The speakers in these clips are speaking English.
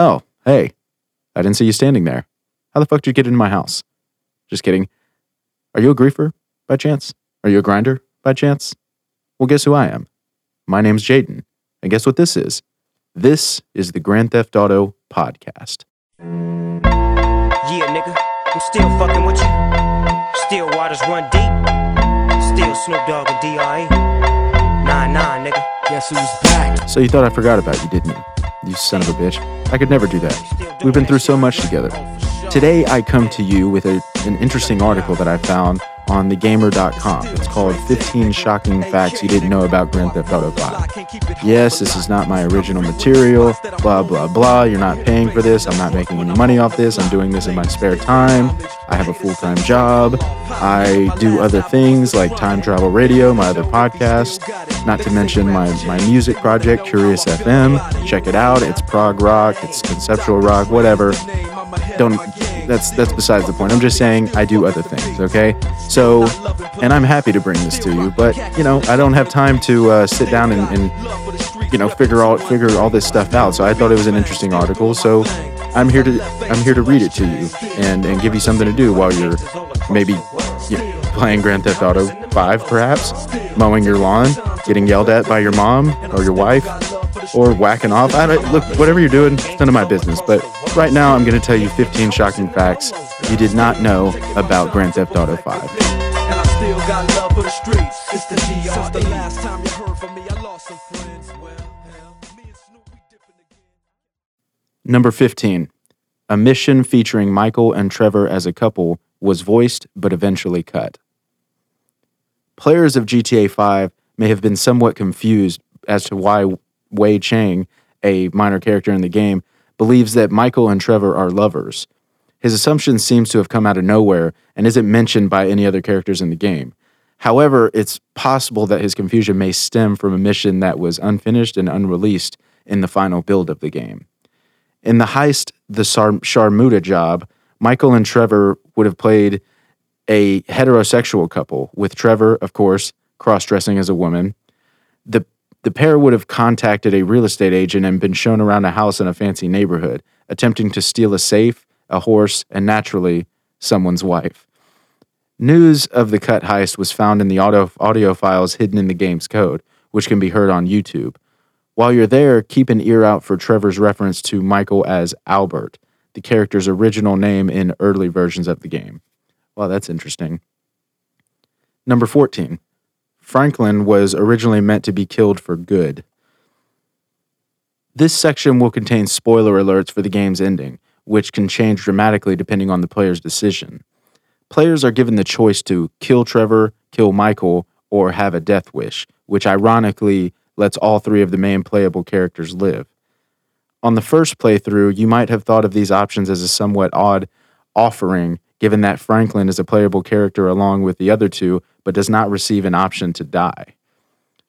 Oh, hey, I didn't see you standing there. How the fuck did you get into my house? Just kidding. Are you a griefer by chance? Are you a grinder by chance? Well, guess who I am? My name's Jaden. And guess what this is? This is the Grand Theft Auto Podcast. Yeah, nigga, I'm still fucking with you. Still waters run deep. Still Snoop Dogg and D.R.E. Nah, nah, nigga. Guess who's back? So you thought I forgot about you, didn't you? You son of a bitch. I could never do that. We've been through so much together. Today, I come to you with a, an interesting article that I found on thegamer.com. It's called 15 Shocking Facts You Didn't Know About Grand Theft Auto 5. Yes, this is not my original material, blah, blah, blah. You're not paying for this. I'm not making any money off this. I'm doing this in my spare time. I have a full time job. I do other things like Time Travel Radio, my other podcast, not to mention my, my music project, Curious FM. Check it out. It's prog rock, it's conceptual rock, whatever. Don't that's that's besides the point. I'm just saying I do other things, okay? So, and I'm happy to bring this to you, but you know I don't have time to uh, sit down and, and you know figure all figure all this stuff out. So I thought it was an interesting article. So I'm here to I'm here to read it to you and and give you something to do while you're maybe you know, playing Grand Theft Auto 5, perhaps mowing your lawn, getting yelled at by your mom or your wife, or whacking off. I don't, look, whatever you're doing, it's none of my business. But right now, I'm going to tell you 15 shocking facts you did not know about Grand Theft Auto 5. And I still got love for the streets. It's the DRE. Since the last time you heard from me, I lost some friends. Well, hell, me and Snoop, we dipping again. Number 15. A mission featuring Michael and Trevor as a couple was voiced but eventually cut. Players of GTA 5 may have been somewhat confused as to why Wei Cheng, a minor character in the game, believes that Michael and Trevor are lovers. His assumption seems to have come out of nowhere and isn't mentioned by any other characters in the game. However, it's possible that his confusion may stem from a mission that was unfinished and unreleased in the final build of the game. In the heist, the Sar- Sharmoota job, Michael and Trevor would have played a heterosexual couple, with Trevor, of course, cross dressing as a woman. The, the pair would have contacted a real estate agent and been shown around a house in a fancy neighborhood, attempting to steal a safe, a horse, and naturally, someone's wife. News of the cut heist was found in the audio, audio files hidden in the game's code, which can be heard on YouTube. While you're there, keep an ear out for Trevor's reference to Michael as Albert, the character's original name in early versions of the game. Wow, that's interesting. Number 14. Franklin was originally meant to be killed for good. This section will contain spoiler alerts for the game's ending, which can change dramatically depending on the player's decision. Players are given the choice to kill Trevor, kill Michael, or have a death wish, which ironically lets all three of the main playable characters live. On the first playthrough, you might have thought of these options as a somewhat odd offering, given that Franklin is a playable character along with the other two, but does not receive an option to die.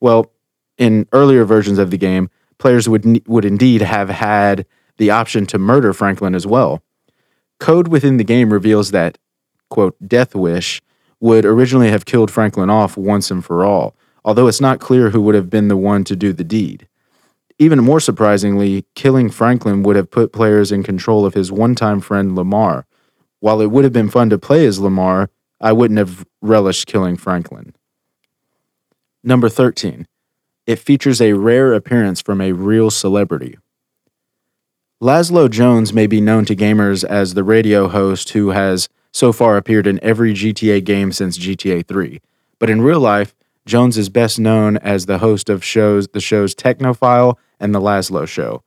Well, in earlier versions of the game, players would, would indeed have had the option to murder Franklin as well. Code within the game reveals that, quote, Death Wish would originally have killed Franklin off once and for all, although it's not clear who would have been the one to do the deed. Even more surprisingly, killing Franklin would have put players in control of his one time friend Lamar. While it would have been fun to play as Lamar, I wouldn't have relished killing Franklin. Number 13. It features a rare appearance from a real celebrity. Lazlow Jones may be known to gamers as the radio host who has so far appeared in every GTA game since GTA 3. But in real life, Jones is best known as the host of shows the shows Technophile and The Lazlow Show.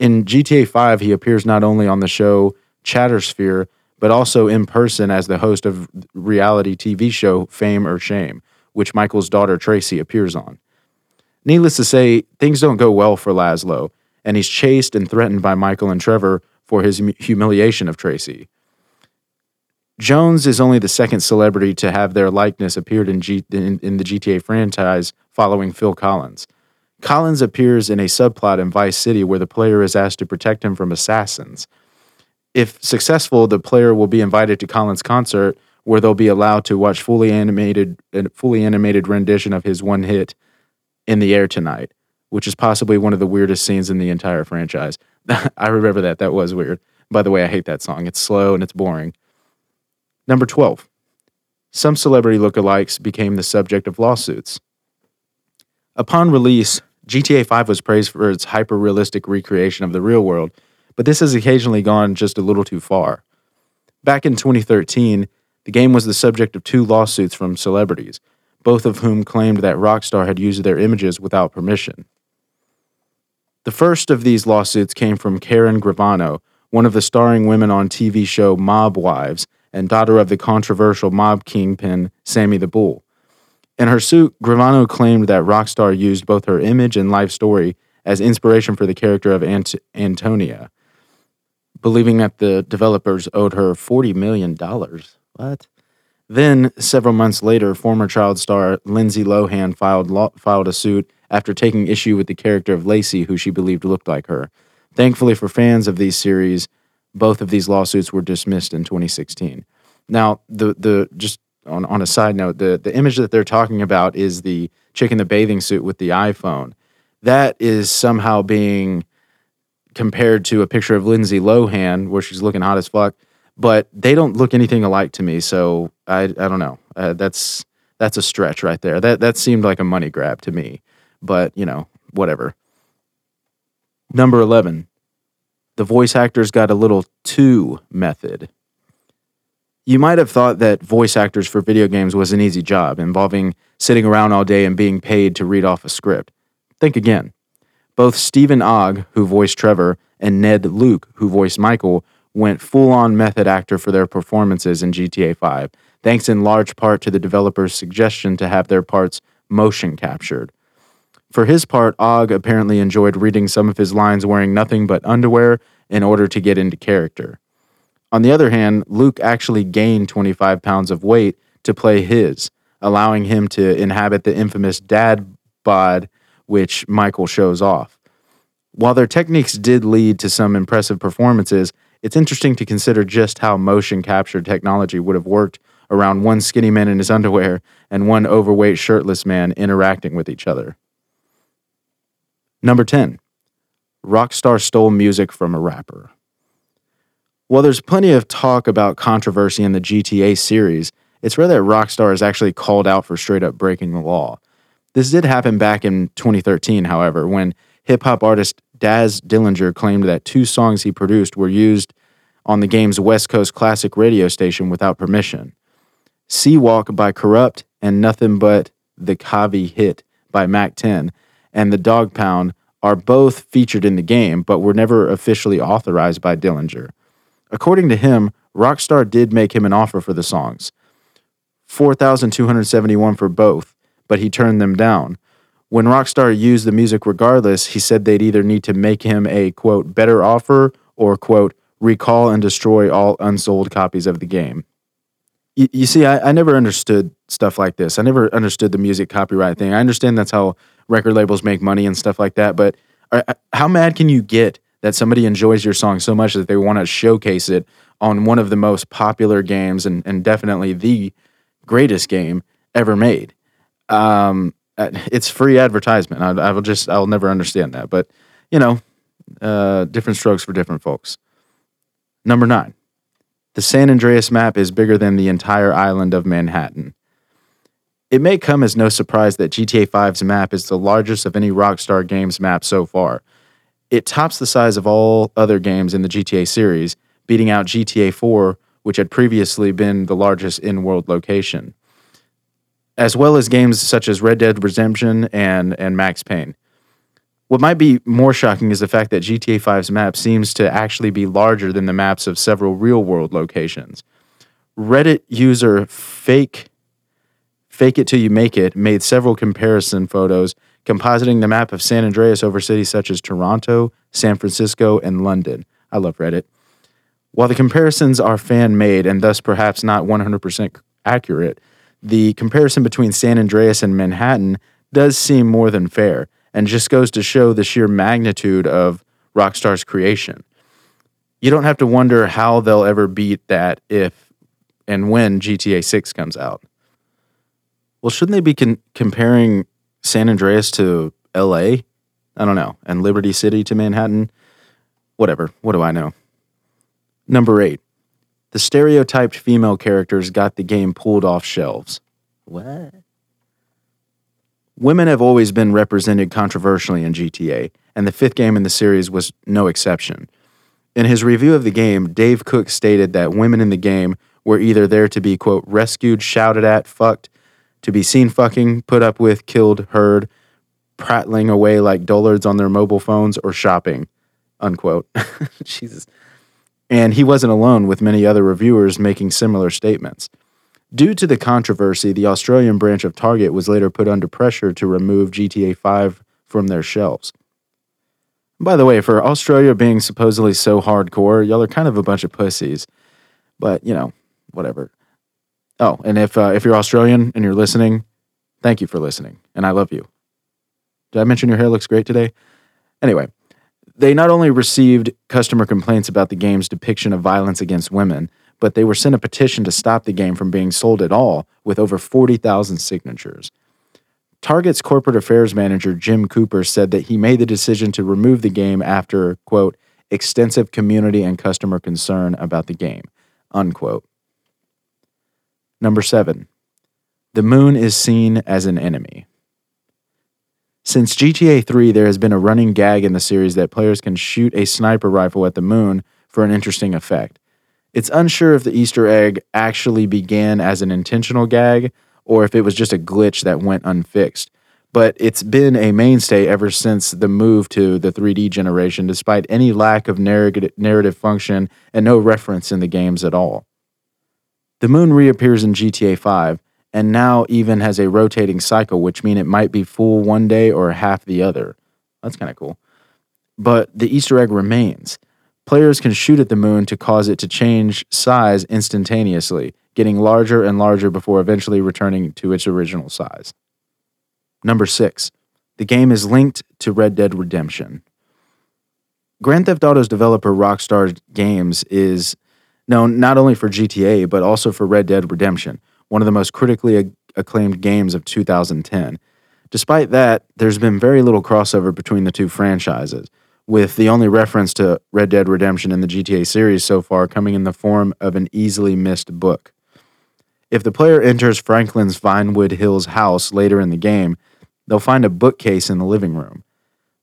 In GTA 5, he appears not only on the show Chattersphere, but also in person as the host of reality TV show Fame or Shame, which Michael's daughter Tracy appears on. Needless to say, things don't go well for Lazlow, and he's chased and threatened by Michael and Trevor for his humiliation of Tracy. Jones is only the second celebrity to have their likeness appeared in, G- in, in the GTA franchise following Phil Collins. Collins appears in a subplot in Vice City where the player is asked to protect him from assassins. If successful, the player will be invited to Collins' concert where they'll be allowed to watch fully animated a fully animated rendition of his one hit in the air tonight, which is possibly one of the weirdest scenes in the entire franchise. I remember that. That was weird. By the way, I hate that song. It's slow and it's boring. Number 12. Some celebrity lookalikes became the subject of lawsuits. Upon release, GTA 5 was praised for its hyper realistic recreation of the real world, but this has occasionally gone just a little too far. Back in 2013, the game was the subject of two lawsuits from celebrities, both of whom claimed that Rockstar had used their images without permission. The first of these lawsuits came from Karen Gravano, one of the starring women on TV show Mob Wives and daughter of the controversial mob kingpin Sammy the Bull. In her suit, Gravano claimed that Rockstar used both her image and life story as inspiration for the character of Ant- Antonia, believing that the developers owed her $40 million. What? Then, several months later, former child star Lindsay Lohan filed, filed a suit after taking issue with the character of Lacey, who she believed looked like her. Thankfully for fans of these series, both of these lawsuits were dismissed in 2016. Now, the the just on, on a side note, the the image that they're talking about is the chick in the bathing suit with the iPhone. That is somehow being compared to a picture of Lindsay Lohan where she's looking hot as fuck, but they don't look anything alike to me. So I I don't know. Uh, that's that's a stretch right there. That that seemed like a money grab to me, but you know whatever. Number eleven, the voice actors got a little too method. You might have thought that voice actors for video games was an easy job, involving sitting around all day and being paid to read off a script. Think again. Both Stephen Ogg, who voiced Trevor, and Ned Luke, who voiced Michael, went full on method actor for their performances in GTA 5, thanks in large part to the developer's suggestion to have their parts motion captured. For his part, Ogg apparently enjoyed reading some of his lines wearing nothing but underwear in order to get into character. On the other hand, Luke actually gained 25 pounds of weight to play his, allowing him to inhabit the infamous dad bod which Michael shows off. While their techniques did lead to some impressive performances, it's interesting to consider just how motion capture technology would have worked around one skinny man in his underwear and one overweight shirtless man interacting with each other. Number 10. Rockstar stole music from a rapper. While there's plenty of talk about controversy in the GTA series, it's rare that Rockstar is actually called out for straight up breaking the law. This did happen back in 2013, however, when hip hop artist Daz Dillinger claimed that two songs he produced were used on the game's West Coast classic radio station without permission. C-Walk by Kurupt and Nothing But the Cavi Hit by Mack 10 and The Dogg Pound are both featured in the game, but were never officially authorized by Dillinger. According to him, Rockstar did make him an offer for the songs. 4271 for both, but he turned them down. When Rockstar used the music regardless, he said they'd either need to make him a quote better offer or quote recall and destroy all unsold copies of the game. You, you see, I, I never understood stuff like this. I never understood the music copyright thing. I understand that's how record labels make money and stuff like that, but are, how mad can you get that somebody enjoys your song so much that they want to showcase it on one of the most popular games and, and definitely the greatest game ever made? Um, it's free advertisement. I, I will just I'll never understand that, but you know, uh, different strokes for different folks. Number nine, the San Andreas map is bigger than the entire island of Manhattan. It may come as no surprise that GTA 5's map is the largest of any Rockstar Games map so far. It tops the size of all other games in the GTA series, beating out GTA 4, which had previously been the largest in world location, as well as games such as Red Dead Redemption and, and Max Payne. What might be more shocking is the fact that GTA 5's map seems to actually be larger than the maps of several real world locations. Reddit user Fake Fake It Till You Make It made several comparison photos compositing the map of San Andreas over cities such as Toronto, San Francisco, and London. I love Reddit. While the comparisons are fan made and thus perhaps not 100% accurate, the comparison between San Andreas and Manhattan does seem more than fair and just goes to show the sheer magnitude of Rockstar's creation. You don't have to wonder how they'll ever beat that if and when GTA 6 comes out. Well, shouldn't they be con- comparing San Andreas to LA? I don't know, and Liberty City to Manhattan? whatever. What do I know? Number eight, the stereotyped female characters got the game pulled off shelves. What? Women have always been represented controversially in GTA, and the fifth game in the series was no exception. In his review of the game, Dave Cook stated that women in the game were either there to be, quote, rescued, shouted at, fucked, to be seen fucking, put up with, killed, heard, prattling away like dullards on their mobile phones, or shopping, unquote. Jesus. And he wasn't alone, with many other reviewers making similar statements. Due to the controversy, the Australian branch of Target was later put under pressure to remove GTA 5 from their shelves. By the way, for Australia being supposedly so hardcore, y'all are kind of a bunch of pussies. But, you know, whatever. Oh, and if uh, if you're Australian and you're listening, thank you for listening, and I love you. Did I mention your hair looks great today? Anyway, they not only received customer complaints about the game's depiction of violence against women, but they were sent a petition to stop the game from being sold at all with over 40,000 signatures. Target's corporate affairs manager, Jim Cooper, said that he made the decision to remove the game after, quote, extensive community and customer concern about the game, unquote. Number seven, the moon is seen as an enemy. Since GTA 3, there has been a running gag in the series that players can shoot a sniper rifle at the moon for an interesting effect. It's unsure if the Easter egg actually began as an intentional gag or if it was just a glitch that went unfixed. But it's been a mainstay ever since the move to the 3D generation, despite any lack of narrative, function and no reference in the games at all. The moon reappears in GTA 5 and now even has a rotating cycle, which means it might be full one day or half the other. That's kind of cool. But the Easter egg remains. Players can shoot at the moon to cause it to change size instantaneously, getting larger and larger before eventually returning to its original size. Number six, the game is linked to Red Dead Redemption. Grand Theft Auto's developer Rockstar Games is known not only for GTA, but also for Red Dead Redemption, one of the most critically acclaimed games of 2010. Despite that, there's been very little crossover between the two franchises, with the only reference to Red Dead Redemption in the GTA series so far coming in the form of an easily missed book. If the player enters Franklin's Vinewood Hills house later in the game, they'll find a bookcase in the living room.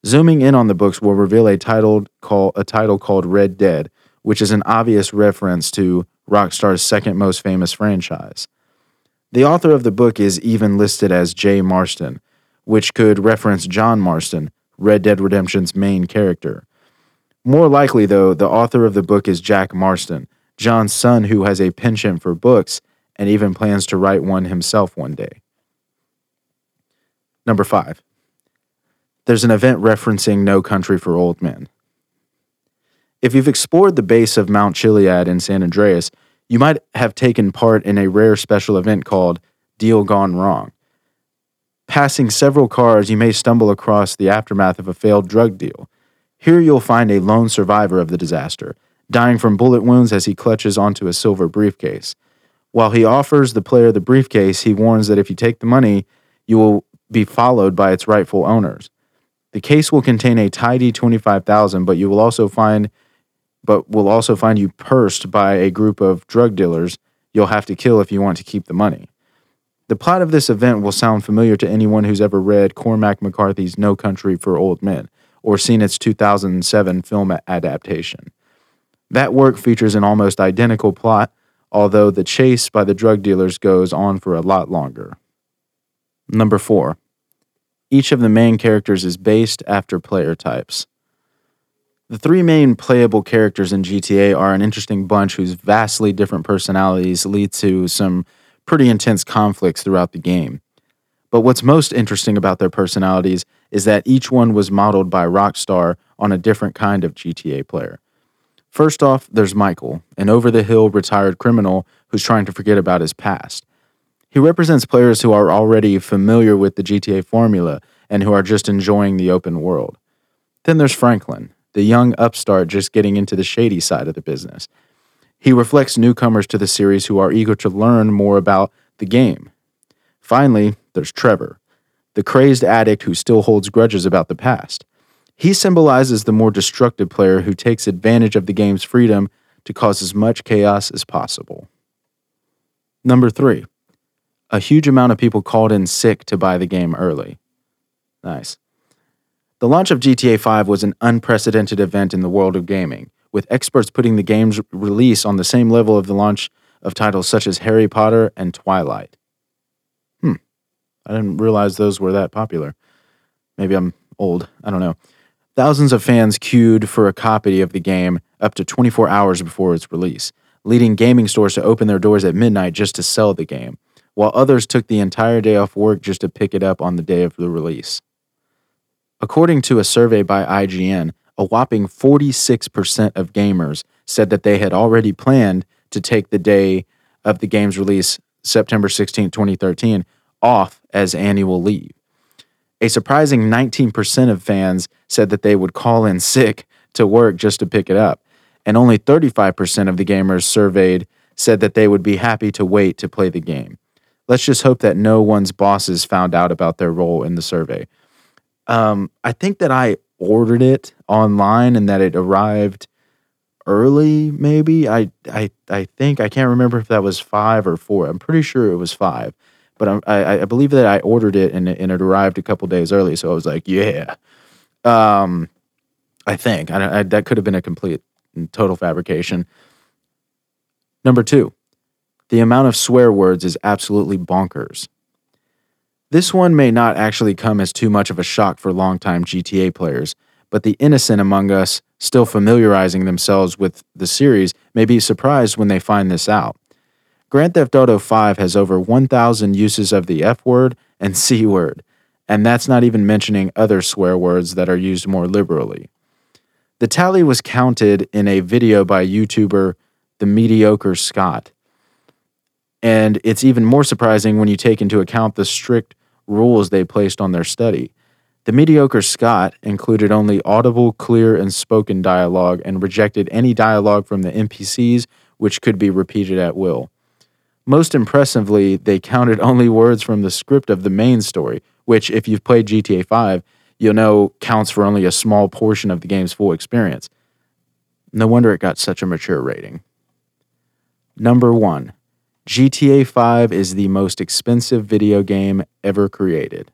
Zooming in on the books will reveal a title call a title called Red Dead, which is an obvious reference to Rockstar's second most famous franchise. The author of the book is even listed as Jay Marston, which could reference John Marston, Red Dead Redemption's main character. More likely, though, the author of the book is Jack Marston, John's son who has a penchant for books and even plans to write one himself one day. Number five, there's an event referencing No Country for Old Men. If you've explored the base of Mount Chiliad in San Andreas, you might have taken part in a rare special event called Deal Gone Wrong. Passing several cars, you may stumble across the aftermath of a failed drug deal. Here you'll find a lone survivor of the disaster, dying from bullet wounds as he clutches onto a silver briefcase. While he offers the player the briefcase, he warns that if you take the money, you will be followed by its rightful owners. The case will contain a tidy 25,000, but you will also find but will also find you pursed by a group of drug dealers you'll have to kill if you want to keep the money. The plot of this event will sound familiar to anyone who's ever read Cormac McCarthy's No Country for Old Men or seen its 2007 film adaptation. That work features an almost identical plot, although the chase by the drug dealers goes on for a lot longer. Number 4. Each of the main characters is based after player types. The three main playable characters in GTA are an interesting bunch whose vastly different personalities lead to some pretty intense conflicts throughout the game. But what's most interesting about their personalities is that each one was modeled by Rockstar on a different kind of GTA player. First off, there's Michael, an over the hill retired criminal who's trying to forget about his past. He represents players who are already familiar with the GTA formula and who are just enjoying the open world. Then there's Franklin, the young upstart just getting into the shady side of the business. He reflects newcomers to the series who are eager to learn more about the game. Finally, there's Trevor, the crazed addict who still holds grudges about the past. He symbolizes the more destructive player who takes advantage of the game's freedom to cause as much chaos as possible. Number three, a huge amount of people called in sick to buy the game early. Nice. The launch of GTA 5 was an unprecedented event in the world of gaming, with experts putting the game's release on the same level of the launch of titles such as Harry Potter and Twilight. Hmm. I didn't realize those were that popular. Maybe I'm old. I don't know. Thousands of fans queued for a copy of the game up to 24 hours before its release, leading gaming stores to open their doors at midnight just to sell the game, while others took the entire day off work just to pick it up on the day of the release. According to a survey by IGN, a whopping 46% of gamers said that they had already planned to take the day of the game's release, September 16, 2013, off as annual leave. A surprising 19% of fans said that they would call in sick to work just to pick it up, and only 35% of the gamers surveyed said that they would be happy to wait to play the game. Let's just hope that no one's bosses found out about their role in the survey. Um, I think that I ordered it online and that it arrived early. Maybe I I I think I can't remember if that was five or four. I'm pretty sure it was five, but I'm, I I believe that I ordered it and it, and it arrived a couple days early. So I was like, yeah. Um, I think I, I, that could have been a complete and total fabrication. Number two, the amount of swear words is absolutely bonkers. This one may not actually come as too much of a shock for longtime GTA players, but the innocent among us still familiarizing themselves with the series may be surprised when they find this out. Grand Theft Auto 5 has over 1,000 uses of the F word and C word, and that's not even mentioning other swear words that are used more liberally. The tally was counted in a video by YouTuber The Mediocre Scott. And it's even more surprising when you take into account the strict rules they placed on their study. The mediocre Scott included only audible, clear, and spoken dialogue and rejected any dialogue from the NPCs which could be repeated at will. Most impressively, they counted only words from the script of the main story, which, if you've played GTA 5, you'll know counts for only a small portion of the game's full experience. No wonder it got such a mature rating. Number one, GTA 5 is the most expensive video game ever created.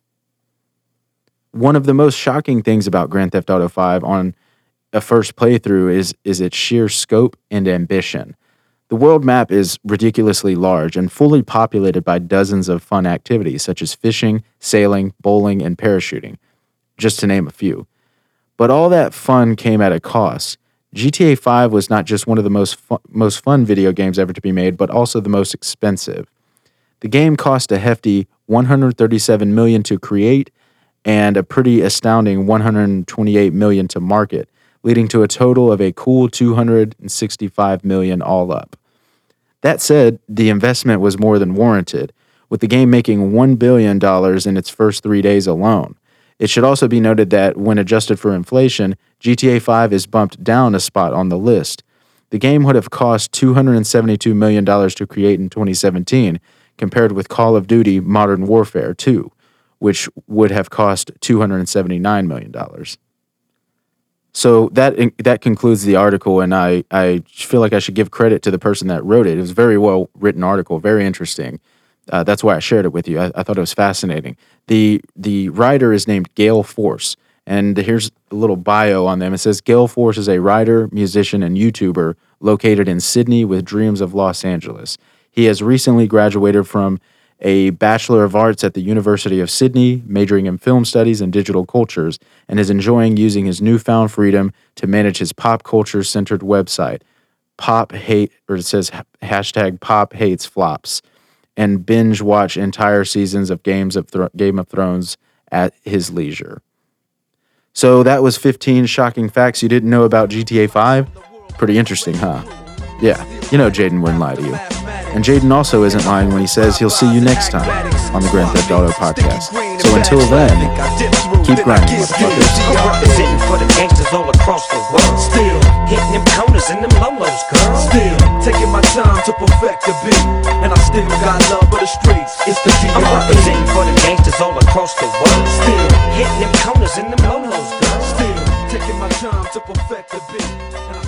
One of the most shocking things about Grand Theft Auto 5 on a first playthrough is, is its sheer scope and ambition. The world map is ridiculously large and fully populated by dozens of fun activities such as fishing, sailing, bowling, and parachuting, just to name a few. But all that fun came at a cost. GTA 5 was not just one of the most fu- most fun video games ever to be made, but also the most expensive. The game cost a hefty 137 million to create and a pretty astounding 128 million to market, leading to a total of a cool 265 million all up. That said, the investment was more than warranted, with the game making $1 billion in its first three days alone. It should also be noted that when adjusted for inflation, GTA 5 is bumped down a spot on the list. The game would have cost $272 million to create in 2017, compared with Call of Duty Modern Warfare 2, which would have cost $279 million. So that that concludes the article, and I, I feel like I should give credit to the person that wrote it. It was a very well written article, very interesting. Uh, that's why I shared it with you. I, I, thought it was fascinating. the The writer is named Gale Force, and here's a little bio on them. It says Gale Force is a writer, musician, and YouTuber located in Sydney with dreams of Los Angeles. He has recently graduated from a Bachelor of Arts at the University of Sydney, majoring in film studies and digital cultures, and is enjoying using his newfound freedom to manage his pop culture centered website, Pop Hate, or it says hashtag Pop Hates Flops, and binge watch entire seasons of Games of Thro- Game of Thrones at his leisure. So that was 15 shocking facts you didn't know about GTA 5. Pretty interesting, huh? Yeah, you know Jaden wouldn't lie to you. And Jaden also isn't lying when he says he'll see you next time on the Grand Theft Auto podcast. So until then, keep grinding, motherfuckers. I'm representing for the gangsters all across the world. Still, them corners and them lolos, girl. still taking my time to perfect the beat, and I still got love for the streets. It's the I'm D.R.E. representing for the gangsters all across the world. Still, Hitting them corners and them lolos, girl. still taking my time to perfect the beat.